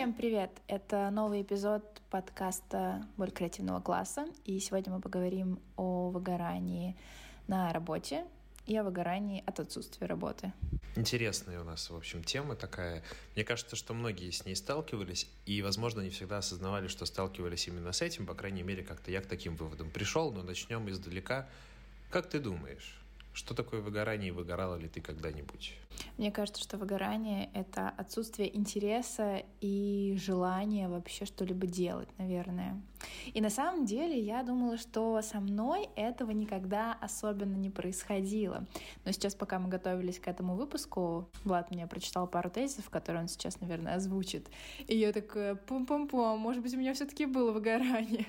Всем привет! Это новый эпизод подкаста «Боль креативного класса», и сегодня мы поговорим о выгорании на работе и о выгорании от отсутствия работы. Интересная у нас, в общем, тема такая. Мне кажется, что многие с ней сталкивались, и, возможно, не всегда осознавали, что сталкивались именно с этим. По крайней мере, как-то я к таким выводам пришел, но начнем издалека. Как ты думаешь, что такое выгорание и выгорала ли ты когда-нибудь? Мне кажется, что выгорание — это отсутствие интереса и желания вообще что-либо делать, наверное. И на самом деле я думала, что со мной этого никогда особенно не происходило. Но сейчас, пока мы готовились к этому выпуску, Влад мне прочитал пару тезисов, которые он сейчас, наверное, озвучит. И я такая, пум-пум-пум, может быть, у меня все таки было выгорание.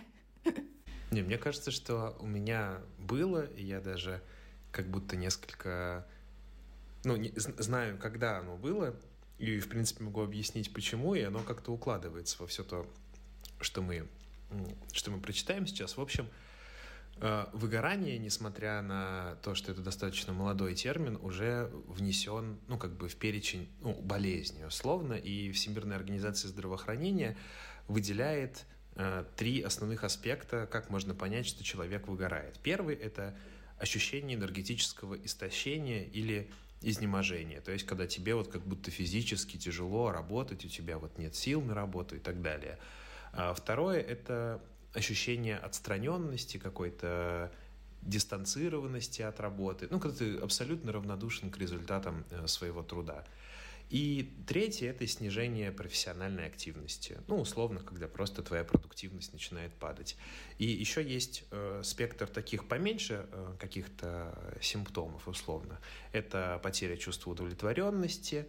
Не, мне кажется, что у меня было, и я даже как будто несколько... Ну, не, знаю, когда оно было, и, в принципе, могу объяснить, почему, и оно как-то укладывается во все то, что мы, что мы прочитаем сейчас. В общем, э, выгорание, несмотря на то, что это достаточно молодой термин, уже внесен, ну, как бы в перечень ну, болезни, условно, и Всемирная организация здравоохранения выделяет э, три основных аспекта, как можно понять, что человек выгорает. Первый — это ощущение энергетического истощения или изнеможения. То есть, когда тебе вот как будто физически тяжело работать, у тебя вот нет сил на работу и так далее. А второе — это ощущение отстраненности, какой-то дистанцированности от работы, ну, когда ты абсолютно равнодушен к результатам э, своего труда. И третье – это снижение профессиональной активности. Ну, условно, когда просто твоя продуктивность начинает падать. И еще есть э, спектр таких поменьше э, каких-то симптомов, условно. Это потеря чувства удовлетворенности,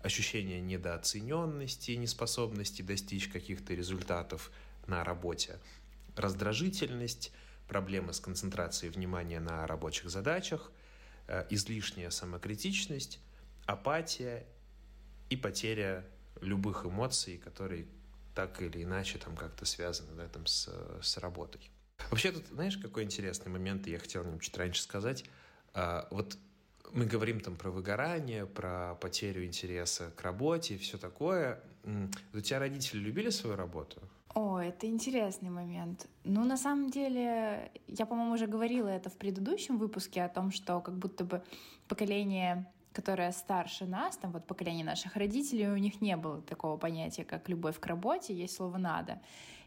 ощущение недооцененности, неспособности достичь каких-то результатов на работе, раздражительность, проблемы с концентрацией внимания на рабочих задачах, э, излишняя самокритичность, апатия и потеря любых эмоций, которые так или иначе там как-то связаны да, там, с, с работой. Вообще тут, знаешь, какой интересный момент, я хотел о чуть раньше сказать. А, вот мы говорим там про выгорание, про потерю интереса к работе, все такое. У тебя родители любили свою работу? О, это интересный момент. Ну, на самом деле, я, по-моему, уже говорила это в предыдущем выпуске о том, что как будто бы поколение которая старше нас, там вот поколение наших родителей, у них не было такого понятия, как любовь к работе, есть слово «надо».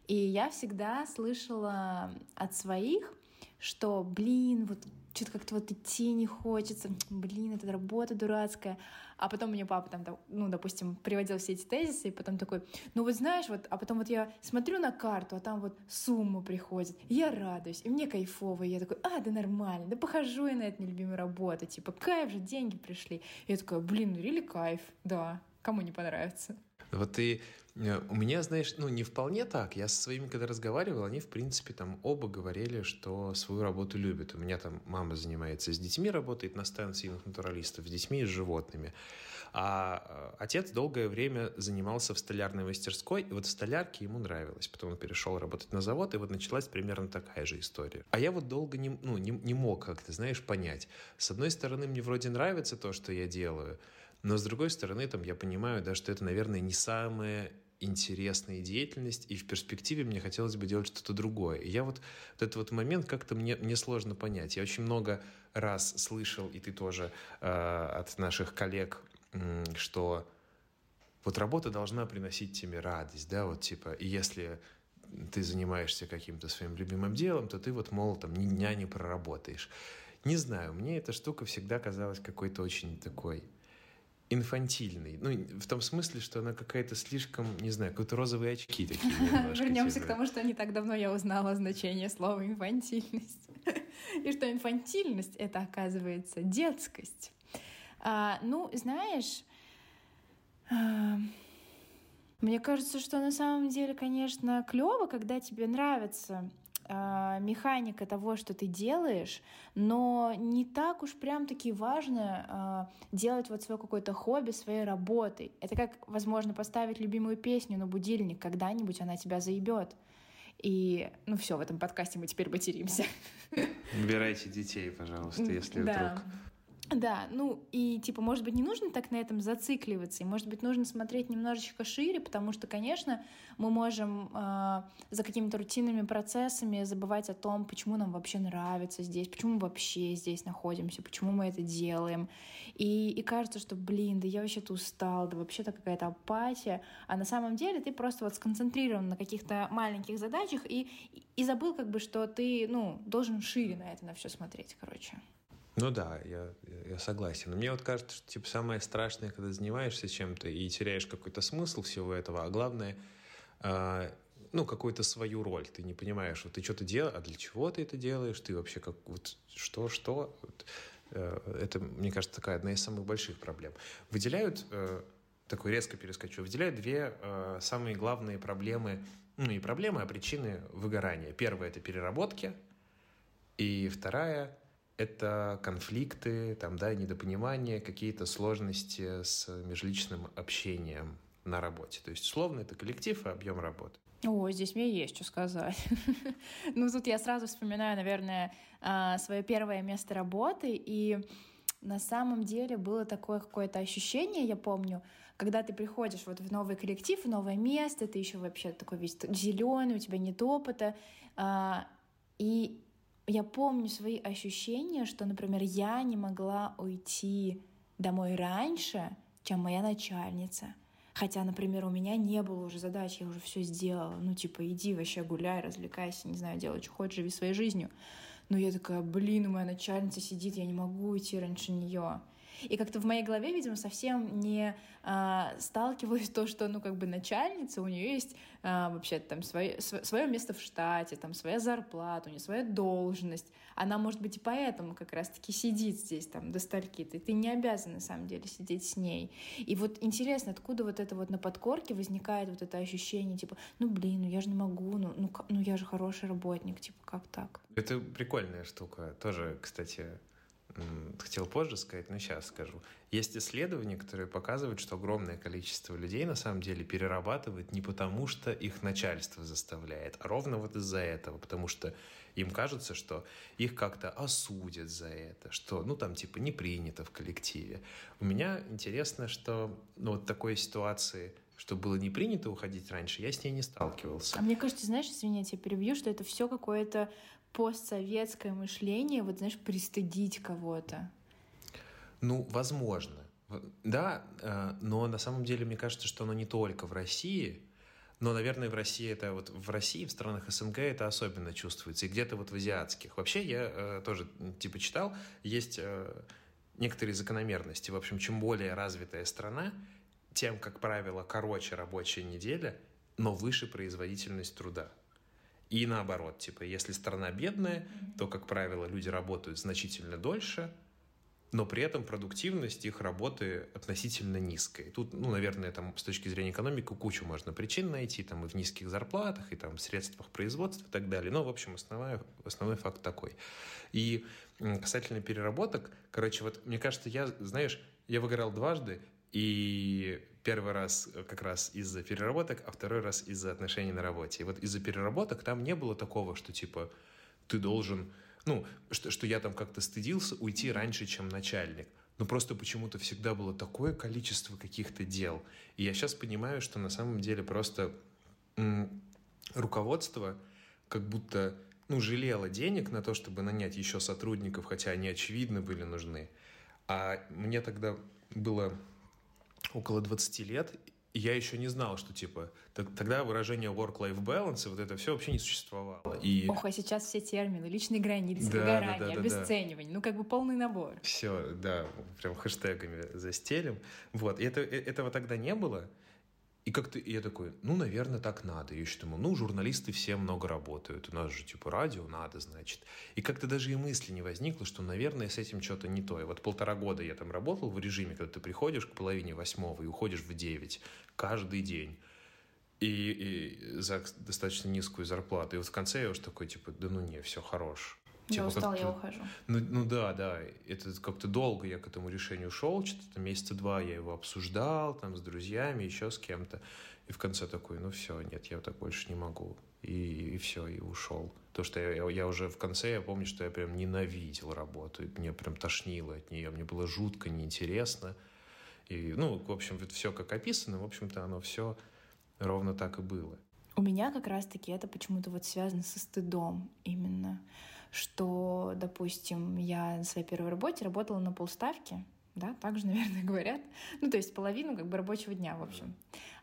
И я всегда слышала от своих, что, блин, вот что-то как-то вот идти не хочется, блин, это работа дурацкая. А потом мне папа там, ну, допустим, приводил все эти тезисы, и потом такой, ну вот знаешь, вот, а потом вот я смотрю на карту, а там вот сумма приходит, я радуюсь, и мне кайфово, и я такой, а, да нормально, да похожу я на эту нелюбимую работу, типа, кайф же, деньги пришли. И я такая, блин, ну или кайф, да, кому не понравится. Вот ты... Э, у меня, знаешь, ну, не вполне так. Я со своими, когда разговаривал, они, в принципе, там оба говорили, что свою работу любят. У меня там мама занимается с детьми, работает на станции натуралистов, с детьми и с животными. А э, отец долгое время занимался в столярной мастерской, и вот в столярке ему нравилось. Потом он перешел работать на завод, и вот началась примерно такая же история. А я вот долго не, ну, не, не мог как-то, знаешь, понять. С одной стороны, мне вроде нравится то, что я делаю, но с другой стороны, там, я понимаю, да, что это, наверное, не самая интересная деятельность, и в перспективе мне хотелось бы делать что-то другое. И я вот, вот этот вот момент как-то мне, мне сложно понять. Я очень много раз слышал, и ты тоже э, от наших коллег, э, что вот работа должна приносить тебе радость, да, вот типа, и если ты занимаешься каким-то своим любимым делом, то ты вот, мол, там ни дня не проработаешь. Не знаю, мне эта штука всегда казалась какой-то очень такой инфантильный. Ну, в том смысле, что она какая-то слишком, не знаю, какие-то розовые очки такие. Вернемся к тому, что не так давно я узнала значение слова инфантильность. И что инфантильность — это, оказывается, детскость. А, ну, знаешь, а, мне кажется, что на самом деле, конечно, клево, когда тебе нравится э, механика того, что ты делаешь, но не так уж прям таки важно э, делать вот свое какое-то хобби своей работой. Это как, возможно, поставить любимую песню на будильник, когда-нибудь она тебя заебет. И, ну все, в этом подкасте мы теперь материмся. Убирайте детей, пожалуйста, если да. вдруг Да, ну и типа, может быть, не нужно так на этом зацикливаться, и может быть, нужно смотреть немножечко шире, потому что, конечно, мы можем э, за какими-то рутинными процессами забывать о том, почему нам вообще нравится здесь, почему мы вообще здесь находимся, почему мы это делаем. И, и кажется, что, блин, да я вообще-то устал, да вообще-то какая-то апатия, а на самом деле ты просто вот сконцентрирован на каких-то маленьких задачах и, и забыл как бы, что ты, ну, должен шире на это на все смотреть, короче. Ну да, я, я согласен. Мне вот кажется, что типа самое страшное, когда занимаешься чем-то и теряешь какой-то смысл всего этого, а главное, э, ну, какую-то свою роль. Ты не понимаешь, вот ты что-то делаешь, а для чего ты это делаешь, ты вообще как, вот что, что. Вот, э, это, мне кажется, такая одна из самых больших проблем. Выделяют, э, такой резко перескочу, выделяют две э, самые главные проблемы, ну, не проблемы, а причины выгорания. Первая — это переработки, и вторая — это конфликты, там, да, недопонимания, какие-то сложности с межличным общением на работе. То есть, условно, это коллектив и объем работы. О, здесь мне есть что сказать. ну, тут я сразу вспоминаю, наверное, а, свое первое место работы, и на самом деле было такое какое-то ощущение, я помню, когда ты приходишь вот в новый коллектив, в новое место, ты еще вообще такой весь зеленый, у тебя нет опыта, а, и я помню свои ощущения, что, например, я не могла уйти домой раньше, чем моя начальница. Хотя, например, у меня не было уже задач, я уже все сделала. Ну, типа, иди вообще гуляй, развлекайся, не знаю, делай, что хочешь, живи своей жизнью. Но я такая, блин, моя начальница сидит, я не могу уйти раньше нее. И как-то в моей голове, видимо, совсем не а, сталкивалось то, что, ну, как бы начальница, у нее есть а, вообще там свое, свое место в штате, там своя зарплата, у нее своя должность. Она, может быть, и поэтому как раз-таки сидит здесь там до стольки. Ты, ты не обязан, на самом деле, сидеть с ней. И вот интересно, откуда вот это вот на подкорке возникает вот это ощущение, типа, ну, блин, ну я же не могу, ну, ну, ну я же хороший работник, типа, как так? Это прикольная штука. Тоже, кстати, хотел позже сказать, но сейчас скажу. Есть исследования, которые показывают, что огромное количество людей на самом деле перерабатывает не потому, что их начальство заставляет, а ровно вот из-за этого, потому что им кажется, что их как-то осудят за это, что, ну, там, типа, не принято в коллективе. У меня интересно, что, ну, вот такой ситуации что было не принято уходить раньше, я с ней не сталкивался. А мне кажется, знаешь, извини, я тебя перебью, что это все какое-то постсоветское мышление, вот, знаешь, пристыдить кого-то? Ну, возможно. Да, э, но на самом деле мне кажется, что оно не только в России, но, наверное, в России это вот в России, в странах СНГ это особенно чувствуется, и где-то вот в азиатских. Вообще я э, тоже типа читал, есть э, некоторые закономерности. В общем, чем более развитая страна, тем, как правило, короче рабочая неделя, но выше производительность труда. И наоборот, типа, если страна бедная, то, как правило, люди работают значительно дольше, но при этом продуктивность их работы относительно низкая. Тут, ну, наверное, там с точки зрения экономики кучу можно причин найти, там и в низких зарплатах, и там в средствах производства и так далее. Но, в общем, основной, основной факт такой. И касательно переработок, короче, вот мне кажется, я, знаешь, я выгорал дважды, и первый раз как раз из-за переработок, а второй раз из-за отношений на работе. И вот из-за переработок там не было такого, что типа ты должен, ну, что, что я там как-то стыдился уйти раньше, чем начальник. Но просто почему-то всегда было такое количество каких-то дел. И я сейчас понимаю, что на самом деле просто м- руководство как будто ну, жалело денег на то, чтобы нанять еще сотрудников, хотя они очевидно были нужны. А мне тогда было около 20 лет, и я еще не знал, что, типа, тогда выражение work-life balance, вот это все вообще не существовало. И... Ох, а сейчас все термины, личные границы, да, выгорание, да, да, обесценивание, да. ну, как бы полный набор. Все, да, прям хэштегами застелим. Вот, и это, э, этого тогда не было, и как-то я такой, ну, наверное, так надо. Я еще думал, ну, журналисты все много работают. У нас же, типа, радио надо, значит. И как-то даже и мысли не возникло, что, наверное, с этим что-то не то. И вот полтора года я там работал в режиме, когда ты приходишь к половине восьмого и уходишь в девять каждый день. И, и за достаточно низкую зарплату. И вот в конце я уже такой, типа, да ну не, все, хорош. Типа, я устал, я ухожу. Ну, ну да, да. Это как-то долго я к этому решению шел, что-то месяца два я его обсуждал там с друзьями, еще с кем-то. И в конце такой, ну все, нет, я так больше не могу. и, и все, и ушел. То, что я, я уже в конце, я помню, что я прям ненавидел работу, и мне прям тошнило от нее, мне было жутко неинтересно. И, ну, в общем, все как описано, в общем-то, оно все ровно так и было. У меня как раз-таки это почему-то вот связано со стыдом именно, что, допустим, я на своей первой работе работала на полставки, да, так же, наверное, говорят. Ну, то есть половину как бы рабочего дня, в общем.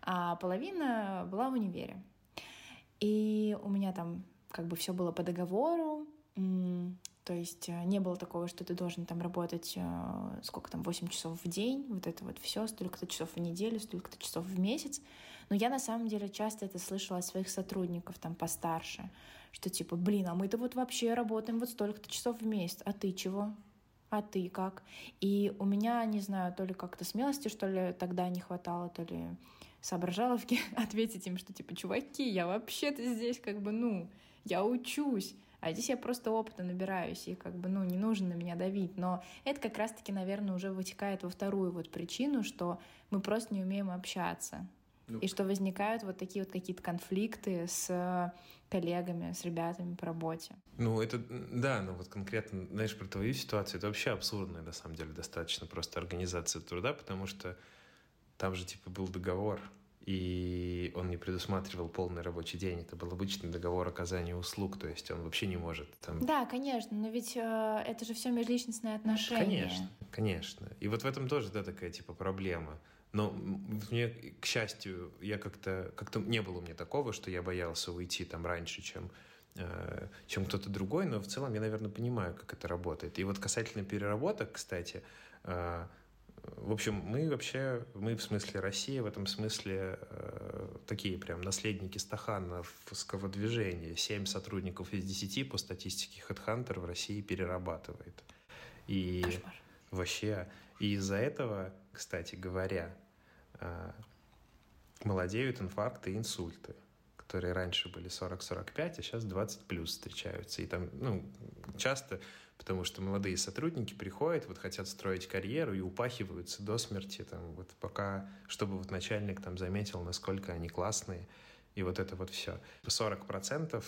А половина была в универе. И у меня там как бы все было по договору, то есть э, не было такого, что ты должен там работать э, сколько там, 8 часов в день, вот это вот все, столько-то часов в неделю, столько-то часов в месяц. Но я на самом деле часто это слышала от своих сотрудников там постарше, что типа, блин, а мы-то вот вообще работаем вот столько-то часов в месяц, а ты чего? А ты как? И у меня, не знаю, то ли как-то смелости, что ли, тогда не хватало, то ли соображаловки ответить им, что типа, чуваки, я вообще-то здесь как бы, ну, я учусь, а здесь я просто опыта набираюсь, и как бы, ну, не нужно на меня давить. Но это как раз-таки, наверное, уже вытекает во вторую вот причину, что мы просто не умеем общаться. Ну, и что возникают вот такие вот какие-то конфликты с коллегами, с ребятами по работе. Ну, это, да, но вот конкретно, знаешь, про твою ситуацию, это вообще абсурдная, на самом деле, достаточно просто организация труда, потому что там же, типа, был договор, и он не предусматривал полный рабочий день. Это был обычный договор оказания услуг, то есть он вообще не может там... Да, конечно, но ведь э, это же все межличностные отношения. Конечно, конечно. И вот в этом тоже, да, такая типа проблема. Но мне, к счастью, я как-то как-то не было у меня такого, что я боялся уйти там раньше, чем э, чем кто-то другой, но в целом я, наверное, понимаю, как это работает. И вот касательно переработок, кстати, э, в общем, мы вообще, мы в смысле Россия, в этом смысле э, такие прям наследники стахановского движения. Семь сотрудников из десяти по статистике HeadHunter в России перерабатывает. И Кошмар. вообще, и из-за этого, кстати говоря, молодеют инфаркты и инсульты которые раньше были 40-45, а сейчас 20 плюс встречаются. И там, ну, часто потому что молодые сотрудники приходят, вот хотят строить карьеру и упахиваются до смерти, там, вот пока, чтобы вот начальник там заметил, насколько они классные, и вот это вот все. 40% э,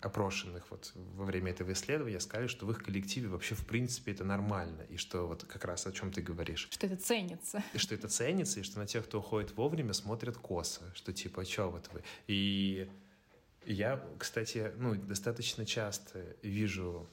опрошенных вот во время этого исследования сказали, что в их коллективе вообще в принципе это нормально, и что вот как раз о чем ты говоришь. Что это ценится. И что это ценится, и что на тех, кто уходит вовремя, смотрят косо, что типа, а что вот вы? И я, кстати, ну, достаточно часто вижу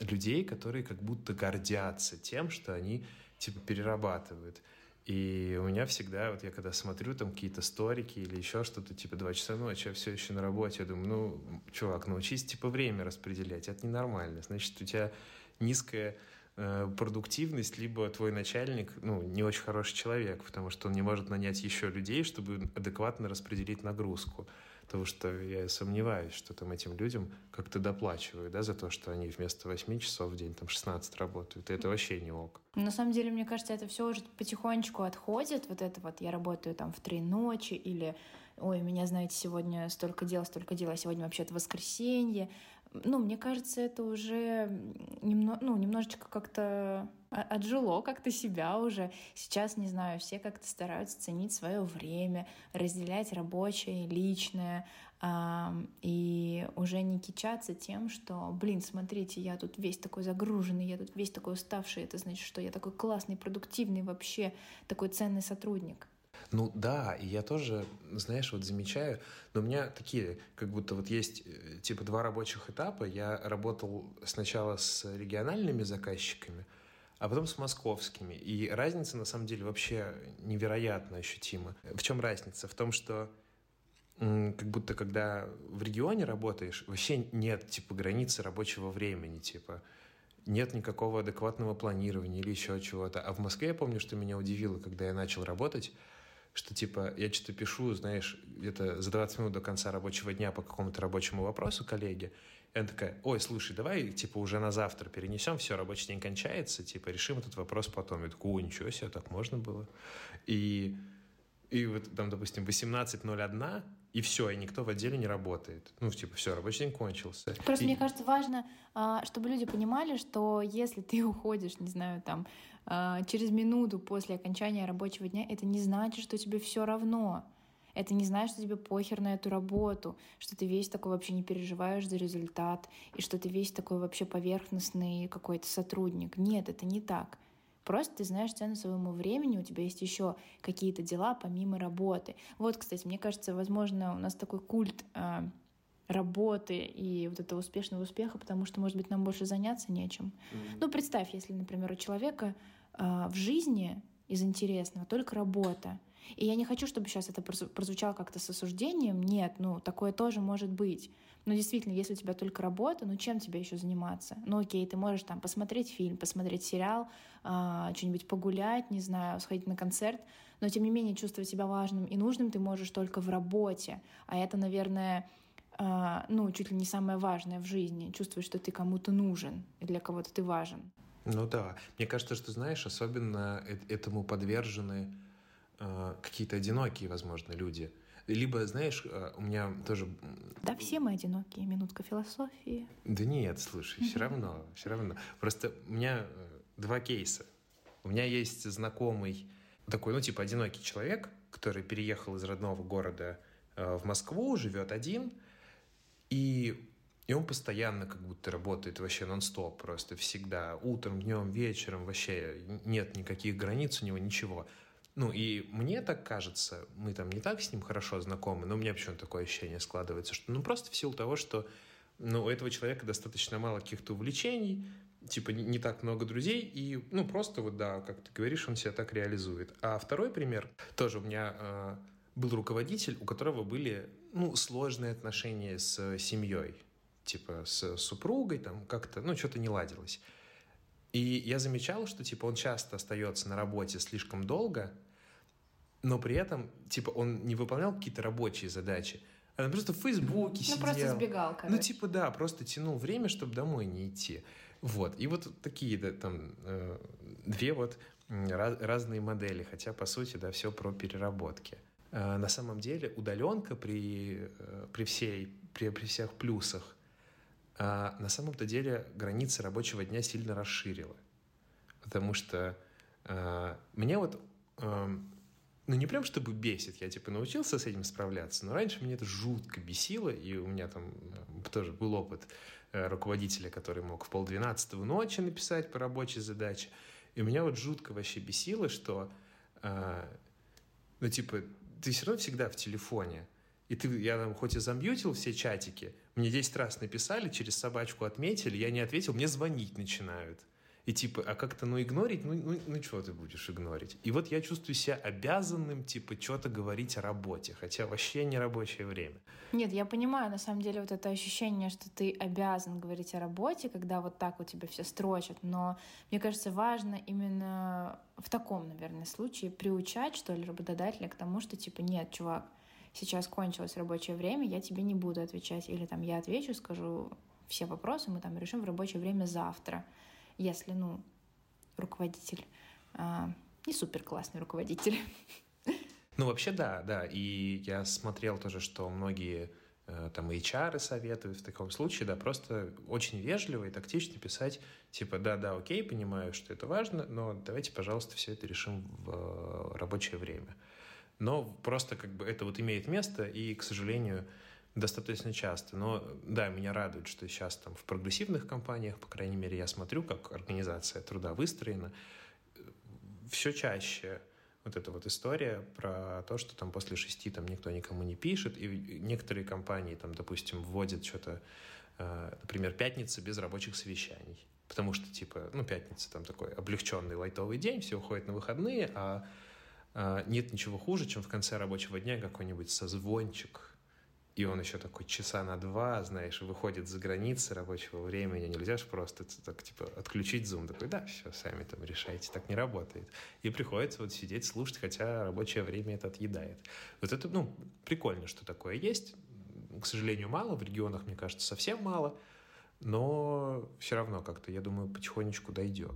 людей, которые как будто гордятся тем, что они типа перерабатывают. И у меня всегда, вот я когда смотрю там какие-то сторики или еще что-то, типа два часа ночи, я все еще на работе, я думаю, ну, чувак, научись типа время распределять, это ненормально. Значит, у тебя низкая э, продуктивность, либо твой начальник, ну, не очень хороший человек, потому что он не может нанять еще людей, чтобы адекватно распределить нагрузку. Потому что я сомневаюсь, что там этим людям как-то доплачивают, да, за то, что они вместо 8 часов в день там 16 работают. И это вообще не ок. На самом деле, мне кажется, это все уже потихонечку отходит. Вот это вот я работаю там в три ночи или ой, меня, знаете, сегодня столько дел, столько дел, а сегодня вообще-то воскресенье ну, мне кажется, это уже немно, ну, немножечко как-то отжило как-то себя уже. Сейчас, не знаю, все как-то стараются ценить свое время, разделять рабочее, личное, и уже не кичаться тем, что, блин, смотрите, я тут весь такой загруженный, я тут весь такой уставший, это значит, что я такой классный, продуктивный, вообще такой ценный сотрудник. Ну да, и я тоже, знаешь, вот замечаю, но у меня такие, как будто вот есть э, типа два рабочих этапа. Я работал сначала с региональными заказчиками, а потом с московскими. И разница на самом деле вообще невероятно ощутима. В чем разница? В том, что как будто когда в регионе работаешь, вообще нет типа границы рабочего времени, типа нет никакого адекватного планирования или еще чего-то. А в Москве я помню, что меня удивило, когда я начал работать, что типа я что-то пишу, знаешь, где-то за 20 минут до конца рабочего дня по какому-то рабочему вопросу коллеге, и она такая, ой, слушай, давай, типа, уже на завтра перенесем, все, рабочий день кончается, типа, решим этот вопрос потом. Я такой, ой, ничего себе, так можно было. И, и вот там, допустим, 18.01, и все, и никто в отделе не работает. Ну, типа, все, рабочий день кончился. Просто и... мне кажется, важно, а, чтобы люди понимали, что если ты уходишь, не знаю, там, через минуту после окончания рабочего дня, это не значит, что тебе все равно. Это не значит, что тебе похер на эту работу, что ты весь такой вообще не переживаешь за результат, и что ты весь такой вообще поверхностный какой-то сотрудник. Нет, это не так. Просто ты знаешь цену своему времени, у тебя есть еще какие-то дела помимо работы. Вот, кстати, мне кажется, возможно, у нас такой культ э, работы и вот этого успешного успеха, потому что, может быть, нам больше заняться нечем. Mm-hmm. Ну, представь, если, например, у человека э, в жизни из интересного только работа, и я не хочу, чтобы сейчас это прозвучало как-то с осуждением. Нет, ну, такое тоже может быть. Но действительно, если у тебя только работа, ну чем тебе еще заниматься? Ну окей, ты можешь там посмотреть фильм, посмотреть сериал, э, что-нибудь погулять, не знаю, сходить на концерт, но тем не менее чувствовать себя важным и нужным ты можешь только в работе. А это, наверное, ну, чуть ли не самое важное в жизни. Чувствовать, что ты кому-то нужен и для кого-то ты важен. Ну да. Мне кажется, что, знаешь, особенно этому подвержены э, какие-то одинокие, возможно, люди. Либо, знаешь, э, у меня тоже... Да все мы одинокие, минутка философии. Да нет, слушай, все равно, все равно. Просто у меня э, два кейса. У меня есть знакомый такой, ну, типа, одинокий человек, который переехал из родного города э, в Москву, живет один, и и он постоянно как будто работает вообще нон-стоп просто всегда. Утром, днем, вечером вообще нет никаких границ у него, ничего. Ну, и мне так кажется, мы там не так с ним хорошо знакомы, но у меня почему-то такое ощущение складывается, что ну просто в силу того, что ну, у этого человека достаточно мало каких-то увлечений, типа не так много друзей, и ну просто вот да, как ты говоришь, он себя так реализует. А второй пример, тоже у меня э, был руководитель, у которого были ну, сложные отношения с семьей, типа с супругой, там как-то, ну, что-то не ладилось. И я замечал, что, типа, он часто остается на работе слишком долго, но при этом, типа, он не выполнял какие-то рабочие задачи, а он просто в Фейсбуке ну, сидел. Ну, просто сбегал, короче. Ну, типа, да, просто тянул время, чтобы домой не идти. Вот. И вот такие, да, там, э, две вот раз, разные модели, хотя, по сути, да, все про переработки. Э, на самом деле, удаленка при, э, при, всей, при, при всех плюсах а на самом-то деле границы рабочего дня сильно расширила. Потому что э, мне вот, э, ну не прям чтобы бесит, я типа научился с этим справляться, но раньше меня это жутко бесило, и у меня там э, тоже был опыт э, руководителя, который мог в полдвенадцатого ночи написать по рабочей задаче. И меня вот жутко вообще бесило, что, э, ну типа, ты все равно всегда в телефоне, и ты, я там хоть и замьютил все чатики, мне 10 раз написали, через собачку отметили, я не ответил, мне звонить начинают. И типа, а как-то, ну, игнорить, ну, ну, ну, что ты будешь игнорить? И вот я чувствую себя обязанным, типа, что-то говорить о работе, хотя вообще не рабочее время. Нет, я понимаю, на самом деле, вот это ощущение, что ты обязан говорить о работе, когда вот так у тебя все строчат, но мне кажется, важно именно в таком, наверное, случае приучать, что ли, работодателя к тому, что, типа, нет, чувак, сейчас кончилось рабочее время, я тебе не буду отвечать. Или там я отвечу, скажу все вопросы, мы там решим в рабочее время завтра. Если, ну, руководитель э, не супер классный руководитель. Ну, вообще, да, да. И я смотрел тоже, что многие э, там HR советуют в таком случае, да, просто очень вежливо и тактично писать, типа, да-да, окей, понимаю, что это важно, но давайте, пожалуйста, все это решим в э, рабочее время. Но просто как бы это вот имеет место, и, к сожалению, достаточно часто. Но да, меня радует, что сейчас там в прогрессивных компаниях, по крайней мере, я смотрю, как организация труда выстроена, все чаще вот эта вот история про то, что там после шести там никто никому не пишет, и некоторые компании там, допустим, вводят что-то, э, например, пятница без рабочих совещаний. Потому что, типа, ну, пятница там такой облегченный лайтовый день, все уходят на выходные, а а, нет ничего хуже, чем в конце рабочего дня какой-нибудь созвончик, и он еще такой часа на два, знаешь, выходит за границы рабочего времени. Нельзя же просто так, типа, отключить зум. Такой, да, все, сами там решайте. Так не работает. И приходится вот сидеть, слушать, хотя рабочее время это отъедает. Вот это, ну, прикольно, что такое есть. К сожалению, мало. В регионах, мне кажется, совсем мало. Но все равно как-то, я думаю, потихонечку дойдет.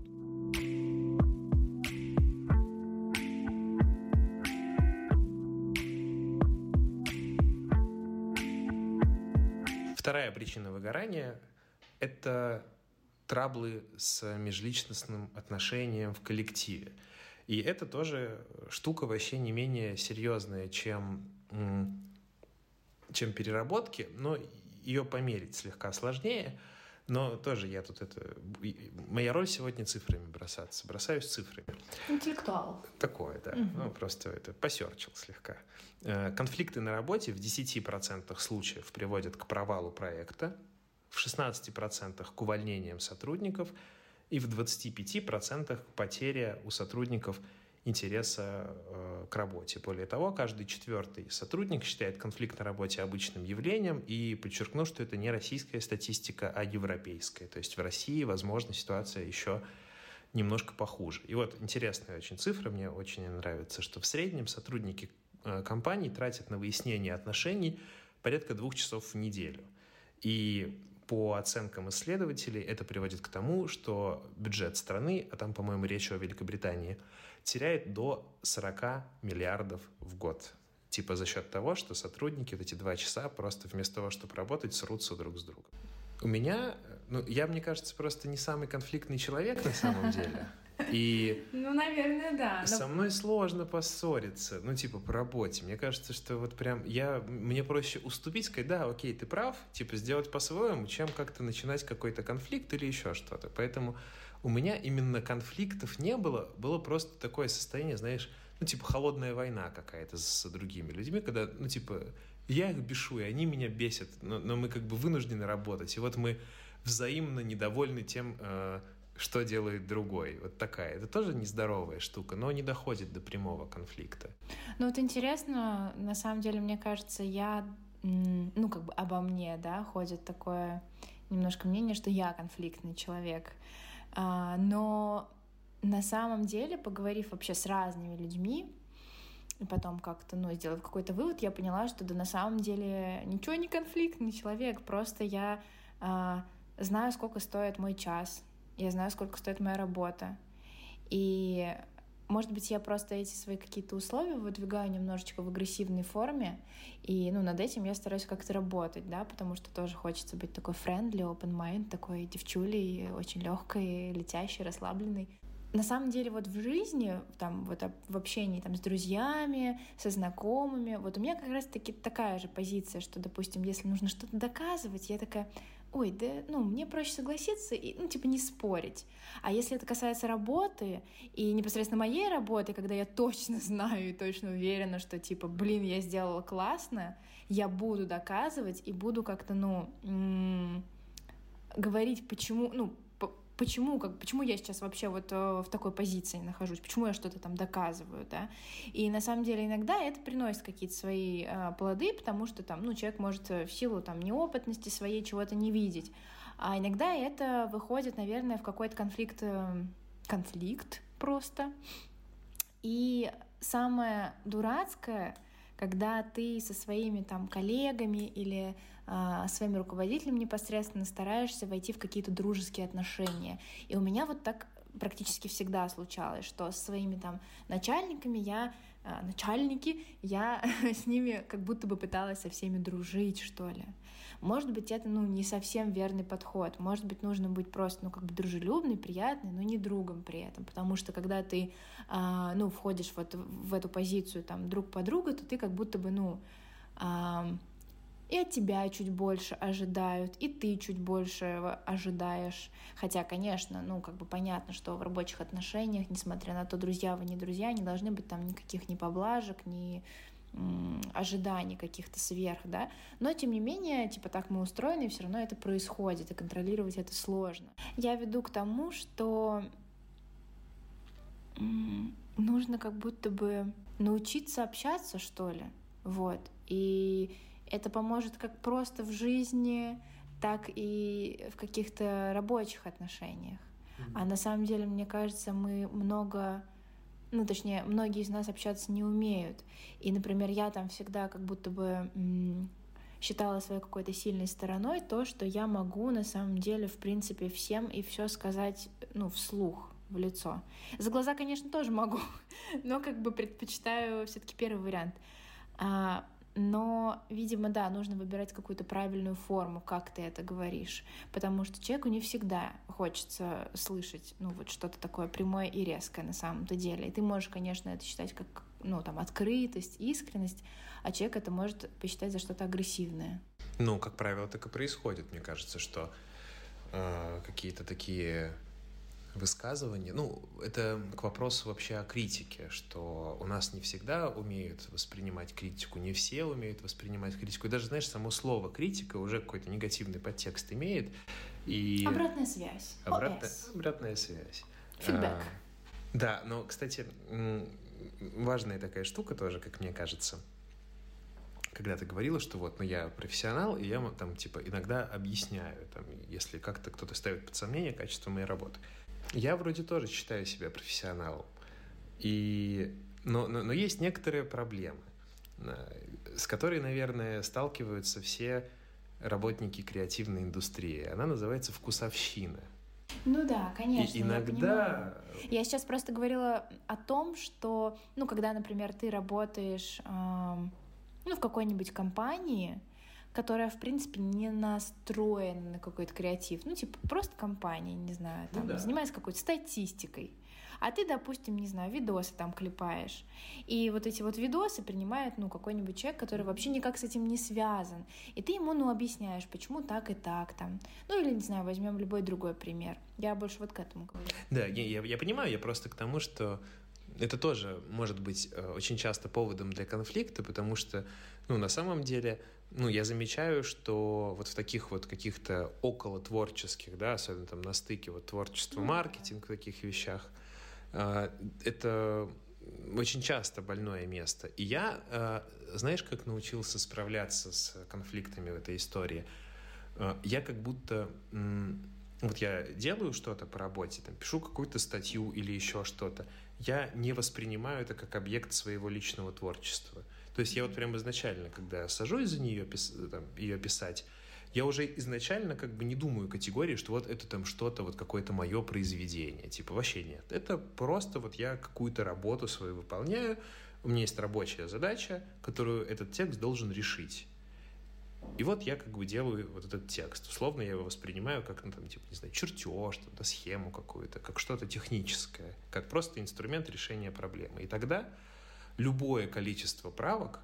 Вторая причина выгорания – это траблы с межличностным отношением в коллективе. И это тоже штука вообще не менее серьезная, чем чем переработки, но ее померить слегка сложнее. Но тоже я тут это... Моя роль сегодня цифрами бросаться. Бросаюсь цифрами. Интеллектуал. Такое, да. Угу. Ну, просто это посерчил слегка. Э, конфликты на работе в 10% случаев приводят к провалу проекта, в 16% к увольнениям сотрудников и в 25% к потере у сотрудников – интереса э, к работе. Более того, каждый четвертый сотрудник считает конфликт на работе обычным явлением и подчеркну, что это не российская статистика, а европейская. То есть в России, возможно, ситуация еще немножко похуже. И вот интересная очень цифра, мне очень нравится, что в среднем сотрудники э, компаний тратят на выяснение отношений порядка двух часов в неделю. И по оценкам исследователей это приводит к тому, что бюджет страны, а там, по-моему, речь о Великобритании, теряет до 40 миллиардов в год. Типа за счет того, что сотрудники вот эти два часа просто вместо того, чтобы работать, срутся друг с другом. У меня, ну, я, мне кажется, просто не самый конфликтный человек на самом деле. И ну, наверное, да. Но... Со мной сложно поссориться, ну, типа, по работе. Мне кажется, что вот прям я... Мне проще уступить, сказать, да, окей, ты прав, типа, сделать по-своему, чем как-то начинать какой-то конфликт или еще что-то. Поэтому у меня именно конфликтов не было, было просто такое состояние, знаешь, ну, типа, холодная война какая-то с другими людьми, когда, ну, типа, я их бешу, и они меня бесят, но, но мы как бы вынуждены работать. И вот мы взаимно недовольны тем, э, что делает другой. Вот такая. Это тоже нездоровая штука, но не доходит до прямого конфликта. Ну вот интересно, на самом деле, мне кажется, я, ну как бы обо мне, да, ходит такое немножко мнение, что я конфликтный человек. А, но на самом деле, поговорив вообще с разными людьми, и потом как-то, ну, сделав какой-то вывод, я поняла, что да на самом деле ничего не конфликтный человек, просто я а, знаю, сколько стоит мой час, я знаю, сколько стоит моя работа. И, может быть, я просто эти свои какие-то условия выдвигаю немножечко в агрессивной форме, и, ну, над этим я стараюсь как-то работать, да, потому что тоже хочется быть такой friendly, open mind, такой девчулей, очень легкой, летящей, расслабленной. На самом деле вот в жизни, там, вот в общении там, с друзьями, со знакомыми, вот у меня как раз-таки такая же позиция, что, допустим, если нужно что-то доказывать, я такая, ой, да, ну, мне проще согласиться и, ну, типа, не спорить. А если это касается работы и непосредственно моей работы, когда я точно знаю и точно уверена, что, типа, блин, я сделала классно, я буду доказывать и буду как-то, ну, говорить, почему, ну, почему, как, почему я сейчас вообще вот э, в такой позиции нахожусь, почему я что-то там доказываю, да. И на самом деле иногда это приносит какие-то свои э, плоды, потому что там, ну, человек может в силу там неопытности своей чего-то не видеть. А иногда это выходит, наверное, в какой-то конфликт, э, конфликт просто. И самое дурацкое, когда ты со своими там коллегами или своим руководителем непосредственно стараешься войти в какие-то дружеские отношения. И у меня вот так практически всегда случалось, что с своими там начальниками я а, начальники, я с ними как будто бы пыталась со всеми дружить, что ли. Может быть, это, ну, не совсем верный подход. Может быть, нужно быть просто, ну, как бы дружелюбный, приятный, но не другом при этом. Потому что, когда ты, а, ну, входишь вот в эту позицию, там, друг подруга, то ты как будто бы, ну, а, и от тебя чуть больше ожидают, и ты чуть больше ожидаешь. Хотя, конечно, ну, как бы понятно, что в рабочих отношениях, несмотря на то, друзья вы не друзья, не должны быть там никаких ни поблажек, ни ожиданий каких-то сверх, да, но тем не менее, типа так мы устроены, и все равно это происходит, и контролировать это сложно. Я веду к тому, что нужно как будто бы научиться общаться, что ли, вот, и это поможет как просто в жизни, так и в каких-то рабочих отношениях. Mm-hmm. А на самом деле, мне кажется, мы много, ну, точнее, многие из нас общаться не умеют. И, например, я там всегда как будто бы считала своей какой-то сильной стороной то, что я могу на самом деле, в принципе, всем и все сказать, ну, вслух в лицо. За глаза, конечно, тоже могу, но как бы предпочитаю все-таки первый вариант. А, но, видимо, да, нужно выбирать какую-то правильную форму, как ты это говоришь, потому что человеку не всегда хочется слышать, ну, вот что-то такое прямое и резкое на самом-то деле. И ты можешь, конечно, это считать как ну, там, открытость, искренность, а человек это может посчитать за что-то агрессивное. Ну, как правило, так и происходит, мне кажется, что э, какие-то такие высказывания, ну, это к вопросу вообще о критике, что у нас не всегда умеют воспринимать критику, не все умеют воспринимать критику. И даже, знаешь, само слово критика уже какой-то негативный подтекст имеет. И... Обратная связь. Обратная, обратная связь. Фидбэк. А, да, но, кстати, важная такая штука тоже, как мне кажется – когда ты говорила, что вот, ну, я профессионал, и я там, типа, иногда объясняю, там, если как-то кто-то ставит под сомнение качество моей работы. Я вроде тоже считаю себя профессионалом. И... Но, но, но есть некоторые проблемы, с которыми, наверное, сталкиваются все работники креативной индустрии. Она называется вкусовщина. Ну да, конечно. И иногда... Я, я сейчас просто говорила о том, что, ну, когда, например, ты работаешь... Эм ну, в какой-нибудь компании, которая, в принципе, не настроена на какой-то креатив. Ну, типа, просто компания, не знаю, там, ну, да. занимается какой-то статистикой. А ты, допустим, не знаю, видосы там клепаешь. И вот эти вот видосы принимает, ну, какой-нибудь человек, который вообще никак с этим не связан. И ты ему, ну, объясняешь, почему так и так там. Ну, или, не знаю, возьмем любой другой пример. Я больше вот к этому говорю. Да, я, я, я понимаю, я просто к тому, что это тоже может быть э, очень часто поводом для конфликта, потому что, ну, на самом деле, ну, я замечаю, что вот в таких вот каких-то около творческих, да, особенно там на стыке вот творчество, маркетинг в таких вещах, э, это очень часто больное место. И я, э, знаешь, как научился справляться с конфликтами в этой истории? Я как будто вот я делаю что-то по работе, там, пишу какую-то статью или еще что-то, я не воспринимаю это как объект своего личного творчества. То есть я вот прямо изначально, когда сажусь за нее там, ее писать, я уже изначально как бы не думаю категории, что вот это там что-то, вот какое-то мое произведение. Типа вообще нет. Это просто вот я какую-то работу свою выполняю, у меня есть рабочая задача, которую этот текст должен решить. И вот я как бы делаю вот этот текст. Условно я его воспринимаю как, ну, там, типа, не знаю, чертеж, там, да, схему какую-то, как что-то техническое, как просто инструмент решения проблемы. И тогда любое количество правок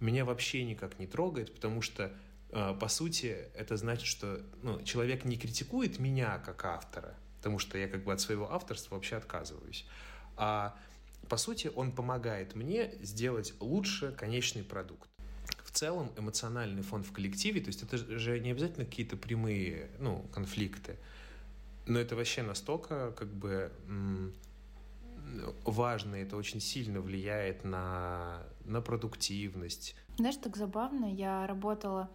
меня вообще никак не трогает, потому что, э, по сути, это значит, что ну, человек не критикует меня как автора, потому что я как бы от своего авторства вообще отказываюсь, а по сути он помогает мне сделать лучше конечный продукт. Целом эмоциональный фон в коллективе, то есть это же не обязательно какие-то прямые ну, конфликты, но это вообще настолько как бы важно, это очень сильно влияет на, на продуктивность. Знаешь, так забавно, я работала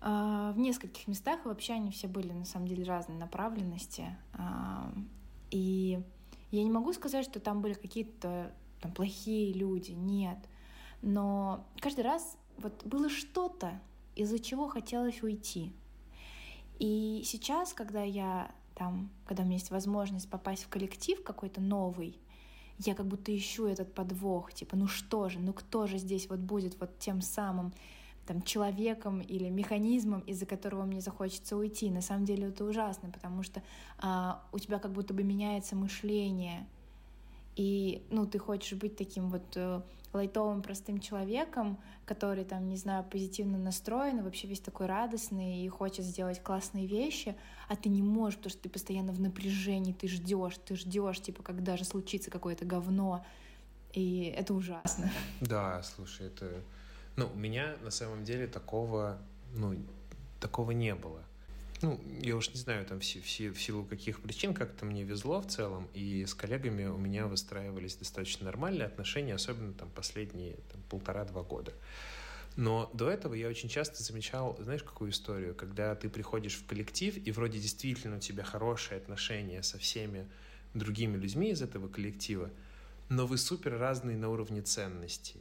э, в нескольких местах, вообще они все были на самом деле разной направленности. Э, и я не могу сказать, что там были какие-то там, плохие люди, нет. Но каждый раз вот было что-то, из-за чего хотелось уйти. И сейчас, когда я там, когда у меня есть возможность попасть в коллектив какой-то новый, я как будто ищу этот подвох, типа, ну что же, ну кто же здесь вот будет вот тем самым там, человеком или механизмом, из-за которого мне захочется уйти. На самом деле это ужасно, потому что а, у тебя как будто бы меняется мышление, и, ну, ты хочешь быть таким вот э, лайтовым, простым человеком, который, там, не знаю, позитивно настроен, вообще весь такой радостный и хочет сделать классные вещи, а ты не можешь, потому что ты постоянно в напряжении, ты ждешь, ты ждешь, типа, когда же случится какое-то говно, и это ужасно. Да, слушай, это... Ну, у меня на самом деле такого, ну, такого не было ну, я уж не знаю, там, в, в, в силу каких причин, как-то мне везло в целом, и с коллегами у меня выстраивались достаточно нормальные отношения, особенно там последние полтора-два года. Но до этого я очень часто замечал, знаешь, какую историю, когда ты приходишь в коллектив, и вроде действительно у тебя хорошие отношения со всеми другими людьми из этого коллектива, но вы супер разные на уровне ценностей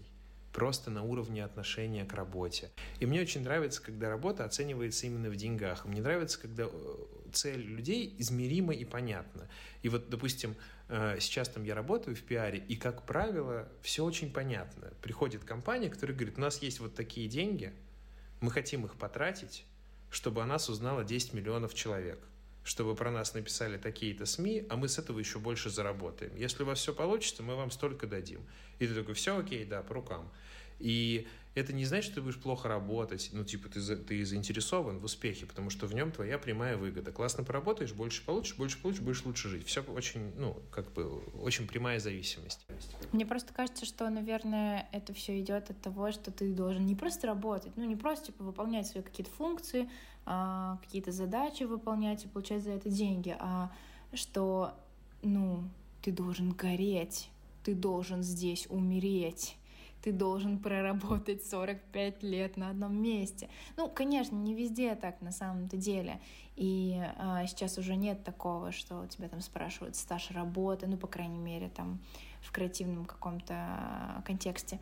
просто на уровне отношения к работе. И мне очень нравится, когда работа оценивается именно в деньгах. Мне нравится, когда э, цель людей измерима и понятна. И вот, допустим, э, сейчас там я работаю в пиаре, и, как правило, все очень понятно. Приходит компания, которая говорит, у нас есть вот такие деньги, мы хотим их потратить, чтобы о нас узнало 10 миллионов человек. Чтобы про нас написали такие-то СМИ, а мы с этого еще больше заработаем. Если у вас все получится, мы вам столько дадим. И ты такой, все окей, да, по рукам. И это не значит, что ты будешь плохо работать, ну, типа, ты, за, ты заинтересован в успехе, потому что в нем твоя прямая выгода. Классно поработаешь, больше получишь, больше получишь, будешь лучше жить. Все очень, ну, как бы, очень прямая зависимость. Мне просто кажется, что, наверное, это все идет от того, что ты должен не просто работать, ну, не просто, типа, выполнять свои какие-то функции, какие-то задачи выполнять и получать за это деньги, а что, ну, ты должен гореть, ты должен здесь умереть ты должен проработать 45 лет на одном месте. Ну, конечно, не везде так на самом-то деле. И а, сейчас уже нет такого, что тебя там спрашивают стаж работы, ну, по крайней мере, там в креативном каком-то контексте.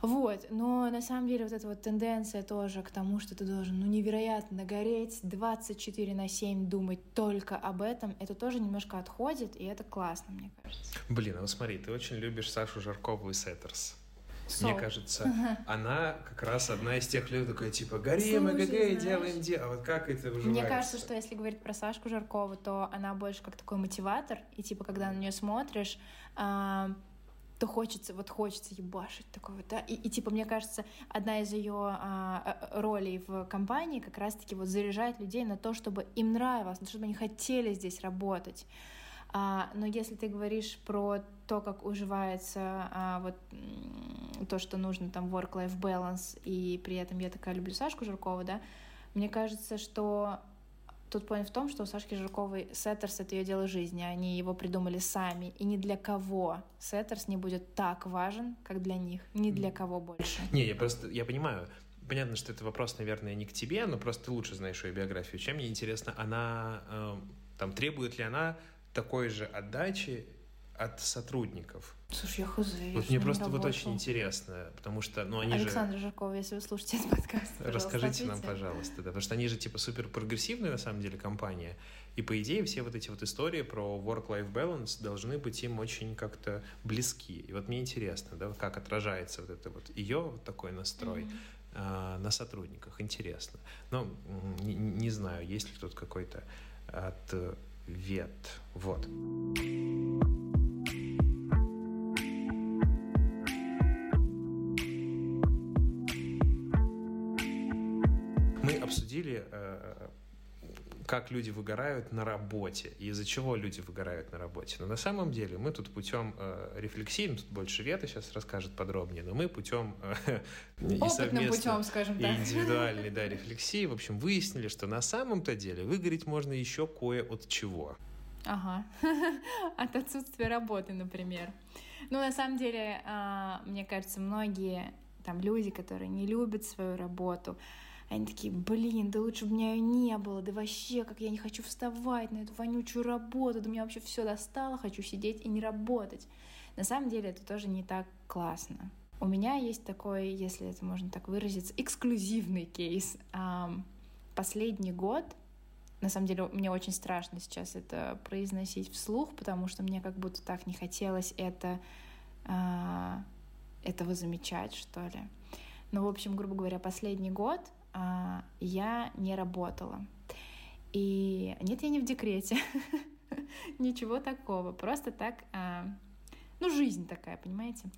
Вот, но на самом деле вот эта вот тенденция тоже к тому, что ты должен, ну, невероятно гореть, 24 на 7 думать только об этом, это тоже немножко отходит, и это классно, мне кажется. Блин, а вот смотри, ты очень любишь Сашу Жаркову и Сеттерс. Мне кажется, она как раз одна из тех людей, такая, типа, горим, эгг, делаем дело. А вот как это уже Мне кажется, что если говорить про Сашку Жаркову, то она больше как такой мотиватор, и типа, когда на нее смотришь, а, то хочется, вот хочется ебашить такой вот, да, и, и типа, мне кажется, одна из ее а, э, ролей в компании как раз-таки вот заряжает людей на то, чтобы им нравилось, чтобы они хотели здесь работать. А, но если ты говоришь про то, как уживается а, вот то, что нужно там work-life balance, и при этом я такая люблю Сашку Жиркову, да, мне кажется, что тут point в том, что у Сашки Жирковой Сеттерс — это ее дело жизни, они его придумали сами, и ни для кого Setters не будет так важен, как для них, ни для кого больше. Не, я просто, я понимаю, понятно, что это вопрос, наверное, не к тебе, но просто ты лучше знаешь ее биографию. Чем мне интересно, она, э, там, требует ли она такой же отдачи от сотрудников. Слушай, я хз. Вот мне просто вот очень интересно, потому что, ну, они Александр же... Жиркова, если вы слушаете этот подкаст, Расскажите нам, пожалуйста, да, потому что они же, типа, супер прогрессивная, на самом деле, компания, и, по идее, все вот эти вот истории про work-life balance должны быть им очень как-то близки. И вот мне интересно, да, как отражается вот это вот ее вот такой настрой mm-hmm. на сотрудниках. Интересно. Но не, не знаю, есть ли тут какой-то от вет. Вот. Обсудили э, как люди выгорают на работе и из-за чего люди выгорают на работе. Но на самом деле мы тут путем э, рефлексии, тут больше Вета сейчас расскажет подробнее, но мы путем э, и совместно, путем, скажем так. и индивидуальной да, рефлексии, в общем, выяснили, что на самом-то деле выгореть можно еще кое от чего. Ага, от отсутствия работы, например. Ну, на самом деле, а, мне кажется, многие там люди, которые не любят свою работу, они такие, блин, да лучше бы меня ее не было, да вообще, как я не хочу вставать на эту вонючую работу, да меня вообще все достало, хочу сидеть и не работать. На самом деле это тоже не так классно. У меня есть такой, если это можно так выразиться, эксклюзивный кейс. Последний год, на самом деле мне очень страшно сейчас это произносить вслух, потому что мне как будто так не хотелось это, а, этого замечать, что ли. Но, в общем, грубо говоря, последний год я не работала. И нет, я не в декрете. Ничего такого. Просто так, а, ну, жизнь такая, понимаете?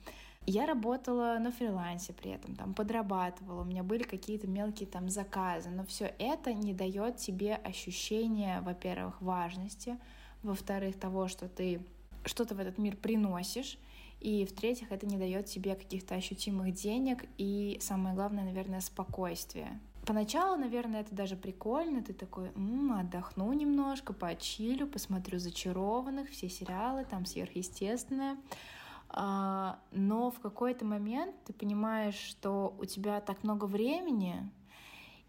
Я работала на фрилансе при этом, там подрабатывала, у меня были какие-то мелкие там заказы, но все это не дает тебе ощущения, во-первых, важности, во-вторых, того, что ты что-то в этот мир приносишь, и в-третьих, это не дает тебе каких-то ощутимых денег и, самое главное, наверное, спокойствия. Поначалу, наверное, это даже прикольно. Ты такой, м-м, отдохну немножко, почилю, посмотрю «Зачарованных», все сериалы, там сверхъестественное. А, но в какой-то момент ты понимаешь, что у тебя так много времени,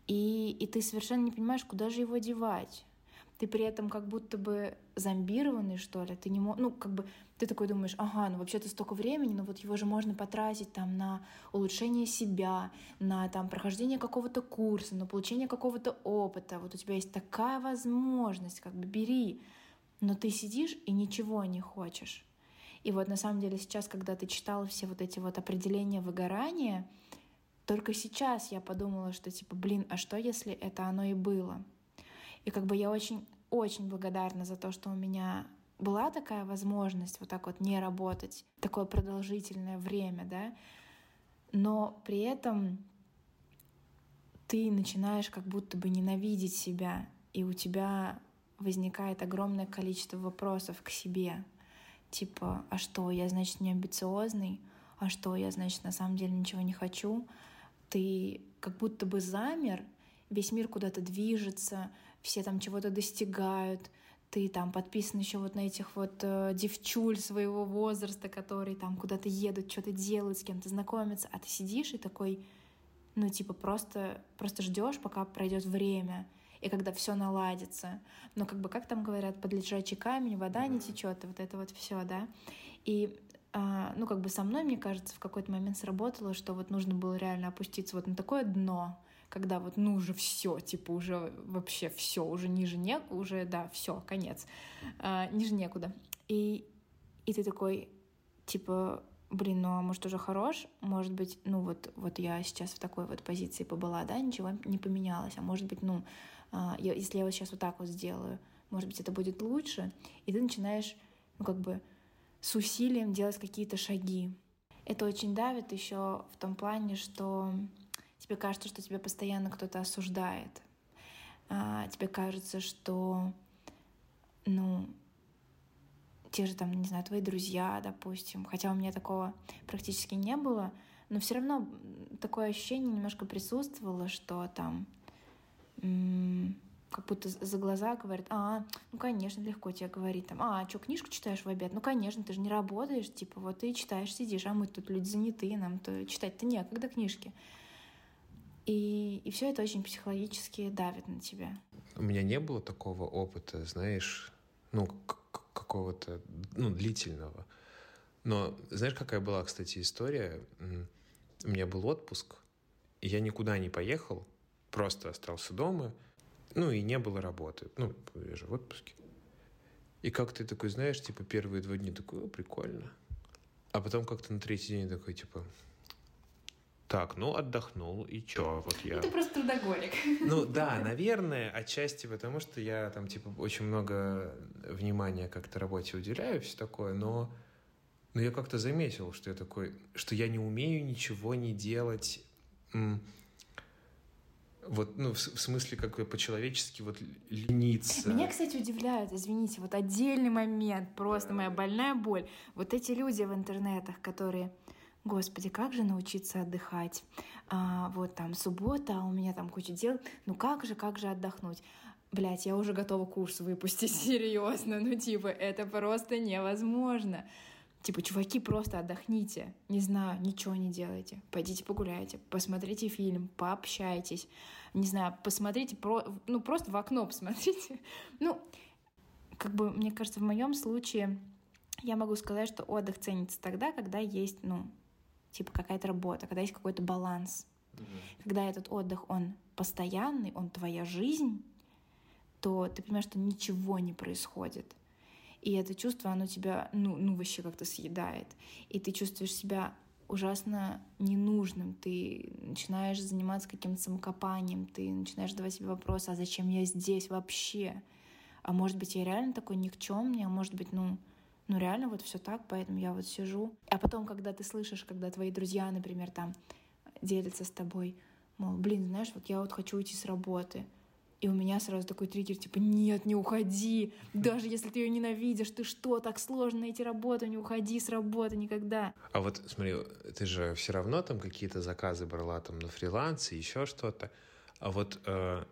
и, и ты совершенно не понимаешь, куда же его девать ты при этом как будто бы зомбированный, что ли, ты не можешь, ну, как бы, ты такой думаешь, ага, ну, вообще-то столько времени, но вот его же можно потратить там на улучшение себя, на там прохождение какого-то курса, на получение какого-то опыта, вот у тебя есть такая возможность, как бы бери, но ты сидишь и ничего не хочешь. И вот на самом деле сейчас, когда ты читала все вот эти вот определения выгорания, только сейчас я подумала, что типа, блин, а что если это оно и было? И как бы я очень очень благодарна за то, что у меня была такая возможность вот так вот не работать такое продолжительное время, да, но при этом ты начинаешь как будто бы ненавидеть себя, и у тебя возникает огромное количество вопросов к себе. Типа, а что, я, значит, не амбициозный? А что, я, значит, на самом деле ничего не хочу? Ты как будто бы замер, весь мир куда-то движется, все там чего-то достигают, ты там подписан еще вот на этих вот э, девчуль своего возраста, которые там куда-то едут, что-то делают, с кем-то знакомятся, а ты сидишь и такой, ну типа просто просто ждешь, пока пройдет время, и когда все наладится. Но как бы как там говорят, под лежачий камень вода не течет, вот это вот все, да. И а, ну как бы со мной, мне кажется, в какой-то момент сработало, что вот нужно было реально опуститься вот на такое дно, когда вот ну уже все, типа уже вообще все, уже ниже некуда, уже да, все, конец, а, ниже некуда. И, и ты такой, типа, блин, ну а может уже хорош, может быть, ну вот, вот я сейчас в такой вот позиции побыла, да, ничего не поменялось, а может быть, ну, а, если я вот сейчас вот так вот сделаю, может быть, это будет лучше, и ты начинаешь, ну как бы с усилием делать какие-то шаги. Это очень давит еще в том плане, что тебе кажется, что тебя постоянно кто-то осуждает. А, тебе кажется, что, ну, те же там, не знаю, твои друзья, допустим, хотя у меня такого практически не было, но все равно такое ощущение немножко присутствовало, что там как будто за глаза говорят, а, ну, конечно, легко тебе говорить, там, а, что, книжку читаешь в обед? Ну, конечно, ты же не работаешь, типа, вот ты читаешь, сидишь, а мы тут люди занятые, нам то читать-то некогда книжки. И, и все это очень психологически давит на тебя. У меня не было такого опыта, знаешь, ну, какого-то, ну, длительного. Но знаешь, какая была, кстати, история? У меня был отпуск, и я никуда не поехал, просто остался дома, ну, и не было работы. Ну, я же в отпуске. И как ты такой, знаешь, типа, первые два дня такой, прикольно. А потом как-то на третий день такой, типа, так, ну отдохнул, и чё, вот я... Ну, ты просто трудоголик. Ну да, наверное, отчасти потому, что я там, типа, очень много внимания как-то работе уделяю, все такое, но, но я как-то заметил, что я такой, что я не умею ничего не делать, вот, ну, в, в смысле, как бы по-человечески вот лениться. Меня, кстати, удивляют, извините, вот отдельный момент, просто моя больная боль. Вот эти люди в интернетах, которые Господи, как же научиться отдыхать? А, вот там суббота, а у меня там куча дел. Ну как же, как же отдохнуть? Блять, я уже готова курс выпустить, серьезно. Ну, типа, это просто невозможно. Типа, чуваки, просто отдохните. Не знаю, ничего не делайте. Пойдите погуляйте, посмотрите фильм, пообщайтесь. Не знаю, посмотрите, про... ну, просто в окно посмотрите. Ну, как бы, мне кажется, в моем случае я могу сказать, что отдых ценится тогда, когда есть, ну, типа какая-то работа, когда есть какой-то баланс. Угу. Когда этот отдых, он постоянный, он твоя жизнь, то ты понимаешь, что ничего не происходит. И это чувство, оно тебя, ну, ну вообще как-то съедает. И ты чувствуешь себя ужасно ненужным. Ты начинаешь заниматься каким-то самокопанием, ты начинаешь задавать себе вопрос, а зачем я здесь вообще? А может быть, я реально такой никчемный, а может быть, ну, ну реально вот все так, поэтому я вот сижу. А потом, когда ты слышишь, когда твои друзья, например, там делятся с тобой, мол, блин, знаешь, вот я вот хочу уйти с работы, и у меня сразу такой триггер, типа, нет, не уходи. Даже если ты ее ненавидишь, ты что, так сложно найти работу, не уходи с работы никогда. А вот смотри, ты же все равно там какие-то заказы брала там на фрилансе, еще что-то. А вот э,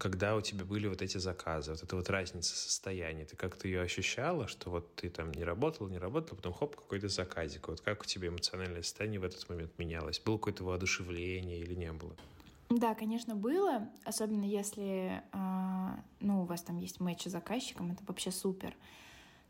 когда у тебя были вот эти заказы, вот эта вот разница состояния, ты как-то ее ощущала, что вот ты там не работал, не работал, потом хоп, какой-то заказик. Вот как у тебя эмоциональное состояние в этот момент менялось? Было какое-то воодушевление или не было? Да, конечно, было, особенно если, э, ну, у вас там есть матч с заказчиком, это вообще супер.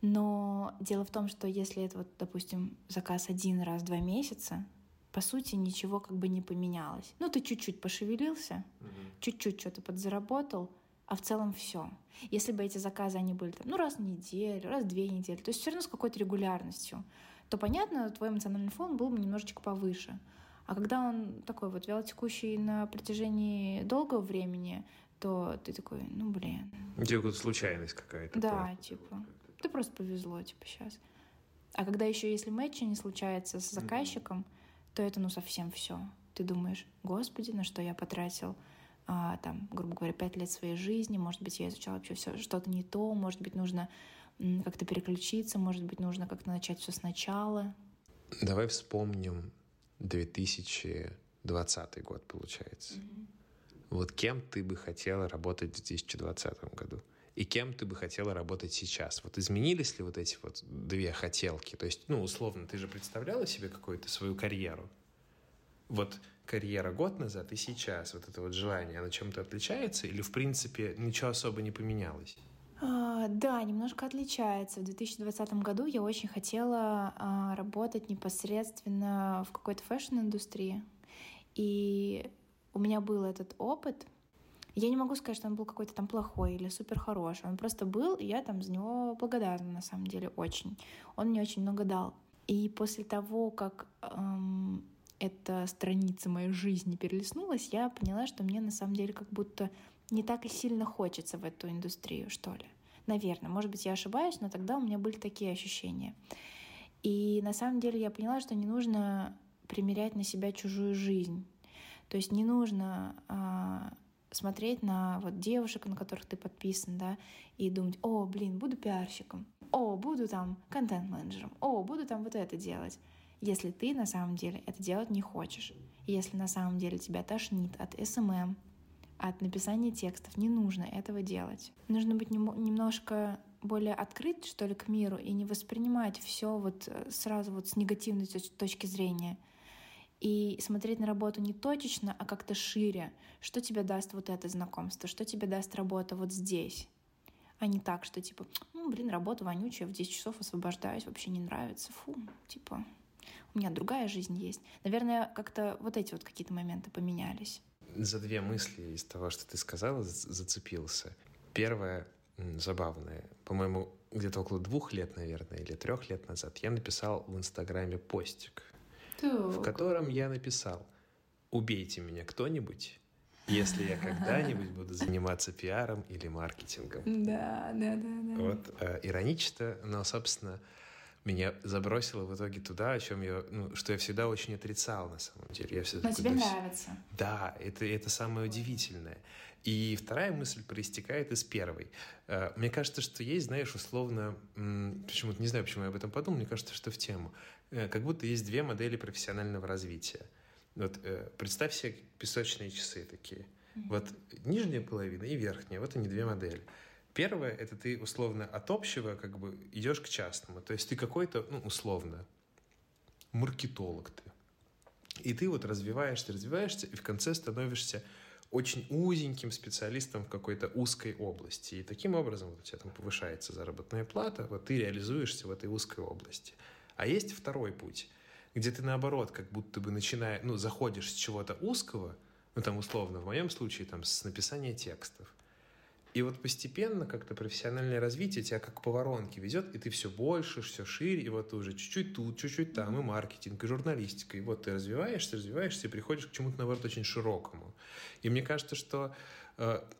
Но дело в том, что если это вот, допустим, заказ один раз в два месяца, по сути, ничего как бы не поменялось. Ну, ты чуть-чуть пошевелился, угу. чуть-чуть что-то подзаработал, а в целом все. Если бы эти заказы, они были там, ну, раз в неделю, раз в две недели, то есть все равно с какой-то регулярностью, то, понятно, твой эмоциональный фон был бы немножечко повыше. А когда он такой вот вялотекущий на протяжении долгого времени, то ты такой, ну блин. Типа случайность какая-то. Да, просто. типа. Ты просто повезло, типа, сейчас. А когда еще если матча не случается с заказчиком, mm-hmm. То это ну совсем все. Ты думаешь, господи, на что я потратил а, там, грубо говоря, пять лет своей жизни, может быть, я изучала вообще все что-то не то, может быть, нужно как-то переключиться, может быть, нужно как-то начать все сначала. Давай вспомним 2020 год, получается. Mm-hmm. Вот кем ты бы хотела работать в 2020 году? И кем ты бы хотела работать сейчас? Вот изменились ли вот эти вот две хотелки? То есть, ну, условно, ты же представляла себе какую-то свою карьеру? Вот карьера год назад и сейчас, вот это вот желание, оно чем-то отличается или, в принципе, ничего особо не поменялось? А, да, немножко отличается. В 2020 году я очень хотела а, работать непосредственно в какой-то fashion-индустрии. И у меня был этот опыт. Я не могу сказать, что он был какой-то там плохой или супер хороший. Он просто был, и я там за него благодарна на самом деле очень. Он мне очень много дал. И после того, как эм, эта страница моей жизни перелистнулась, я поняла, что мне на самом деле как будто не так и сильно хочется в эту индустрию, что ли. Наверное, может быть, я ошибаюсь, но тогда у меня были такие ощущения. И на самом деле я поняла, что не нужно примерять на себя чужую жизнь. То есть не нужно а, смотреть на вот девушек, на которых ты подписан, да, и думать, о, блин, буду пиарщиком, о, буду там контент-менеджером, о, буду там вот это делать если ты на самом деле это делать не хочешь. Если на самом деле тебя тошнит от SMM, от написания текстов, не нужно этого делать. Нужно быть немножко более открыт, что ли, к миру и не воспринимать все вот э, сразу вот с негативной точки зрения. И смотреть на работу не точечно, а как-то шире. Что тебе даст вот это знакомство? Что тебе даст работа вот здесь? А не так, что типа, ну, блин, работа вонючая, в 10 часов освобождаюсь, вообще не нравится. Фу, типа, у меня другая жизнь есть. Наверное, как-то вот эти вот какие-то моменты поменялись. За две мысли из того, что ты сказала, зацепился. Первое, забавное. По-моему, где-то около двух лет, наверное, или трех лет назад я написал в Инстаграме постик, так. в котором я написал «Убейте меня кто-нибудь, если я когда-нибудь буду заниматься пиаром или маркетингом». Да, да, да. да. Вот, э, иронично, но, собственно, меня забросило в итоге туда, о чем я, ну, что я всегда очень отрицал на самом деле. Я Но тебе нравится. Да, это, это самое удивительное. И вторая мысль проистекает из первой. Э, мне кажется, что есть, знаешь, условно, почему-то не знаю, почему я об этом подумал, мне кажется, что в тему. Э, как будто есть две модели профессионального развития. Вот э, представь себе песочные часы такие. Mm-hmm. Вот нижняя половина и верхняя, вот они две модели. Первое — это ты условно от общего как бы идешь к частному. То есть ты какой-то, ну, условно, маркетолог ты. И ты вот развиваешься, развиваешься, и в конце становишься очень узеньким специалистом в какой-то узкой области. И таким образом вот у тебя там повышается заработная плата, вот ты реализуешься в этой узкой области. А есть второй путь, где ты наоборот, как будто бы начиная, ну, заходишь с чего-то узкого, ну, там, условно, в моем случае, там, с написания текстов, и вот постепенно как-то профессиональное развитие тебя как по воронке везет, и ты все больше, все шире, и вот ты уже чуть-чуть тут, чуть-чуть там, и маркетинг, и журналистика, и вот ты развиваешься, развиваешься, и приходишь к чему-то, наоборот, очень широкому. И мне кажется, что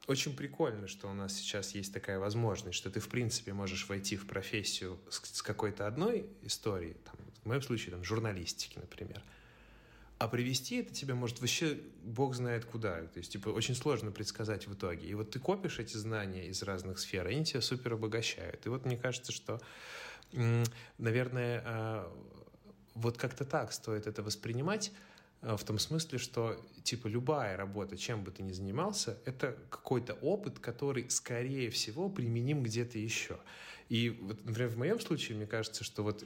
очень прикольно, что у нас сейчас есть такая возможность, что ты, в принципе, можешь войти в профессию с, какой-то одной историей, там, в моем случае, там, журналистики, например, а привести это тебя может вообще бог знает куда. То есть, типа, очень сложно предсказать в итоге. И вот ты копишь эти знания из разных сфер, и они тебя супер обогащают. И вот мне кажется, что, наверное, а, вот как-то так стоит это воспринимать, в том смысле, что, типа, любая работа, чем бы ты ни занимался, это какой-то опыт, который, скорее всего, применим где-то еще. И, вот, например, в моем случае, мне кажется, что вот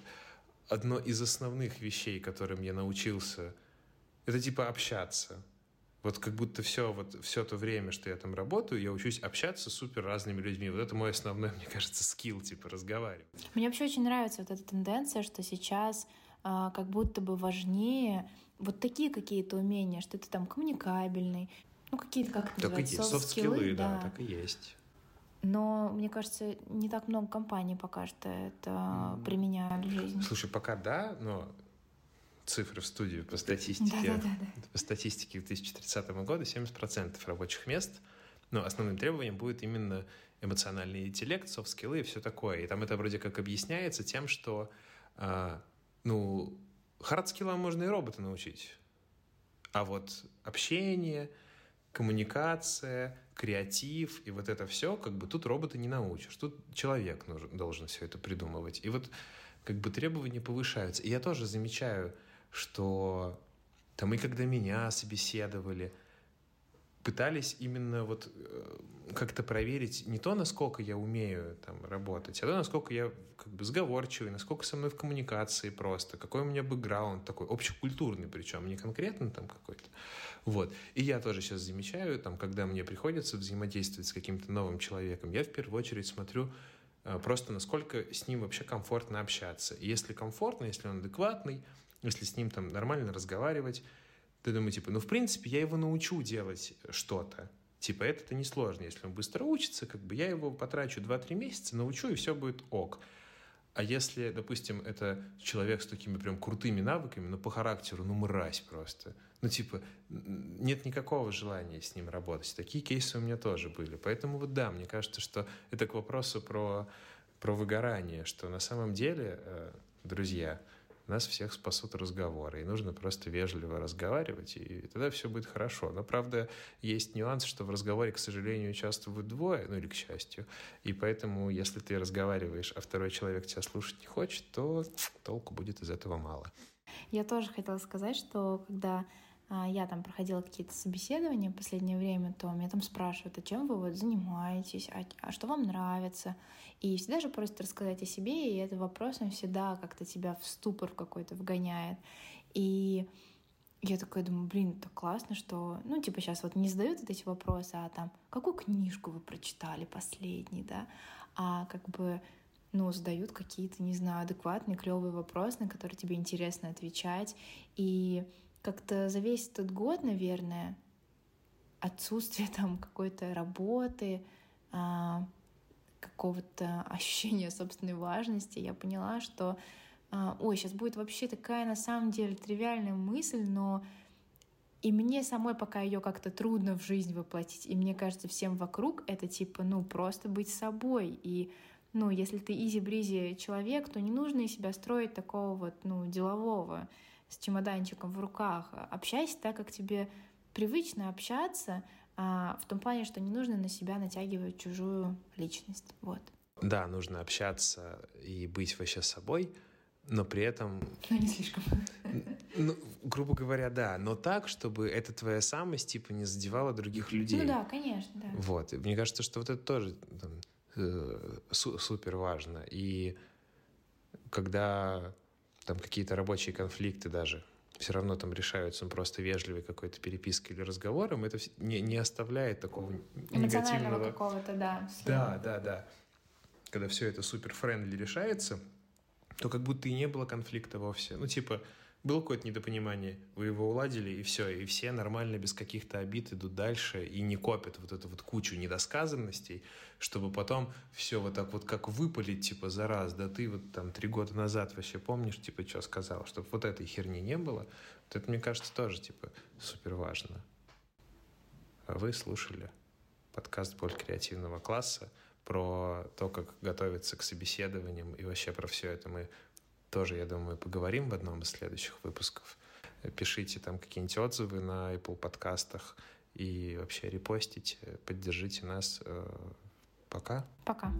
одно из основных вещей, которым я научился это типа общаться. Вот как будто все, вот все то время, что я там работаю, я учусь общаться с супер разными людьми. Вот это мой основной, мне кажется, скилл, типа, разговаривать. Мне вообще очень нравится вот эта тенденция, что сейчас как будто бы важнее вот такие какие-то умения, что ты там коммуникабельный, ну какие-то, как это так называется, софт-скиллы, да, да, так и есть. Но, мне кажется, не так много компаний пока что это mm. применяют в жизни. Слушай, пока да, но цифры в студию по статистике. Да, да, да, По статистике 2030 года 70% рабочих мест ну, основным требованием будет именно эмоциональный интеллект, софт-скиллы и все такое. И там это вроде как объясняется тем, что, э, ну, хард-скиллам можно и робота научить. А вот общение, коммуникация, креатив и вот это все, как бы тут робота не научишь. Тут человек нужен, должен все это придумывать. И вот как бы требования повышаются. И я тоже замечаю, что там и когда меня собеседовали, пытались именно вот э, как-то проверить не то, насколько я умею там работать, а то, насколько я как бы сговорчивый, насколько со мной в коммуникации просто, какой у меня бэкграунд такой, общекультурный причем, не конкретно там какой-то. Вот. И я тоже сейчас замечаю, там, когда мне приходится взаимодействовать с каким-то новым человеком, я в первую очередь смотрю э, просто насколько с ним вообще комфортно общаться. Если комфортно, если он адекватный, если с ним там нормально разговаривать, ты думаешь, типа, ну, в принципе, я его научу делать что-то. Типа, это-то несложно. Если он быстро учится, как бы я его потрачу 2-3 месяца, научу, и все будет ок. А если, допустим, это человек с такими прям крутыми навыками, но по характеру, ну, мразь просто. Ну, типа, нет никакого желания с ним работать. Такие кейсы у меня тоже были. Поэтому вот да, мне кажется, что это к вопросу про, про выгорание, что на самом деле, э, друзья, нас всех спасут разговоры. И нужно просто вежливо разговаривать, и тогда все будет хорошо. Но, правда, есть нюанс, что в разговоре, к сожалению, участвуют двое, ну или к счастью. И поэтому, если ты разговариваешь, а второй человек тебя слушать не хочет, то толку будет из этого мало. Я тоже хотела сказать, что когда я там проходила какие-то собеседования в последнее время, то меня там спрашивают, а чем вы вот занимаетесь, а, а что вам нравится. И всегда же просят рассказать о себе, и это вопросом всегда как-то тебя в ступор какой-то вгоняет. И я такая думаю, блин, так классно, что, ну, типа, сейчас вот не задают вот эти вопросы, а там, какую книжку вы прочитали последний, да, а как бы, ну, задают какие-то, не знаю, адекватные, клевые вопросы, на которые тебе интересно отвечать. И как-то за весь этот год, наверное, отсутствие там какой-то работы, а, какого-то ощущения собственной важности, я поняла, что а, ой, сейчас будет вообще такая на самом деле тривиальная мысль, но и мне самой пока ее как-то трудно в жизнь воплотить. И мне кажется, всем вокруг это типа, ну, просто быть собой. И, ну, если ты изи-бризи человек, то не нужно из себя строить такого вот, ну, делового с чемоданчиком в руках. Общайся так, как тебе привычно общаться, а, в том плане, что не нужно на себя натягивать чужую личность. Вот. Да, нужно общаться и быть вообще собой, но при этом... Но не слишком. Ну, грубо говоря, да, но так, чтобы эта твоя самость, типа, не задевала других людей. Ну да, конечно, да. Вот, и мне кажется, что вот это тоже там, э, супер важно. И когда там какие-то рабочие конфликты даже все равно там решаются просто вежливой какой-то перепиской или разговором, это не, не оставляет такого негативного... какого-то, да. Да, да, да. Когда все это супер френдли решается, то как будто и не было конфликта вовсе. Ну, типа, было какое-то недопонимание, вы его уладили, и все, и все нормально, без каких-то обид идут дальше и не копят вот эту вот кучу недосказанностей, чтобы потом все вот так вот как выпалить, типа, за раз, да ты вот там три года назад вообще помнишь, типа, что сказал, чтобы вот этой херни не было, вот это, мне кажется, тоже, типа, супер важно. А вы слушали подкаст «Боль креативного класса», про то, как готовиться к собеседованиям и вообще про все это. Мы тоже, я думаю, поговорим в одном из следующих выпусков. Пишите там какие-нибудь отзывы на Apple подкастах и вообще репостите, поддержите нас. Э, пока. Пока.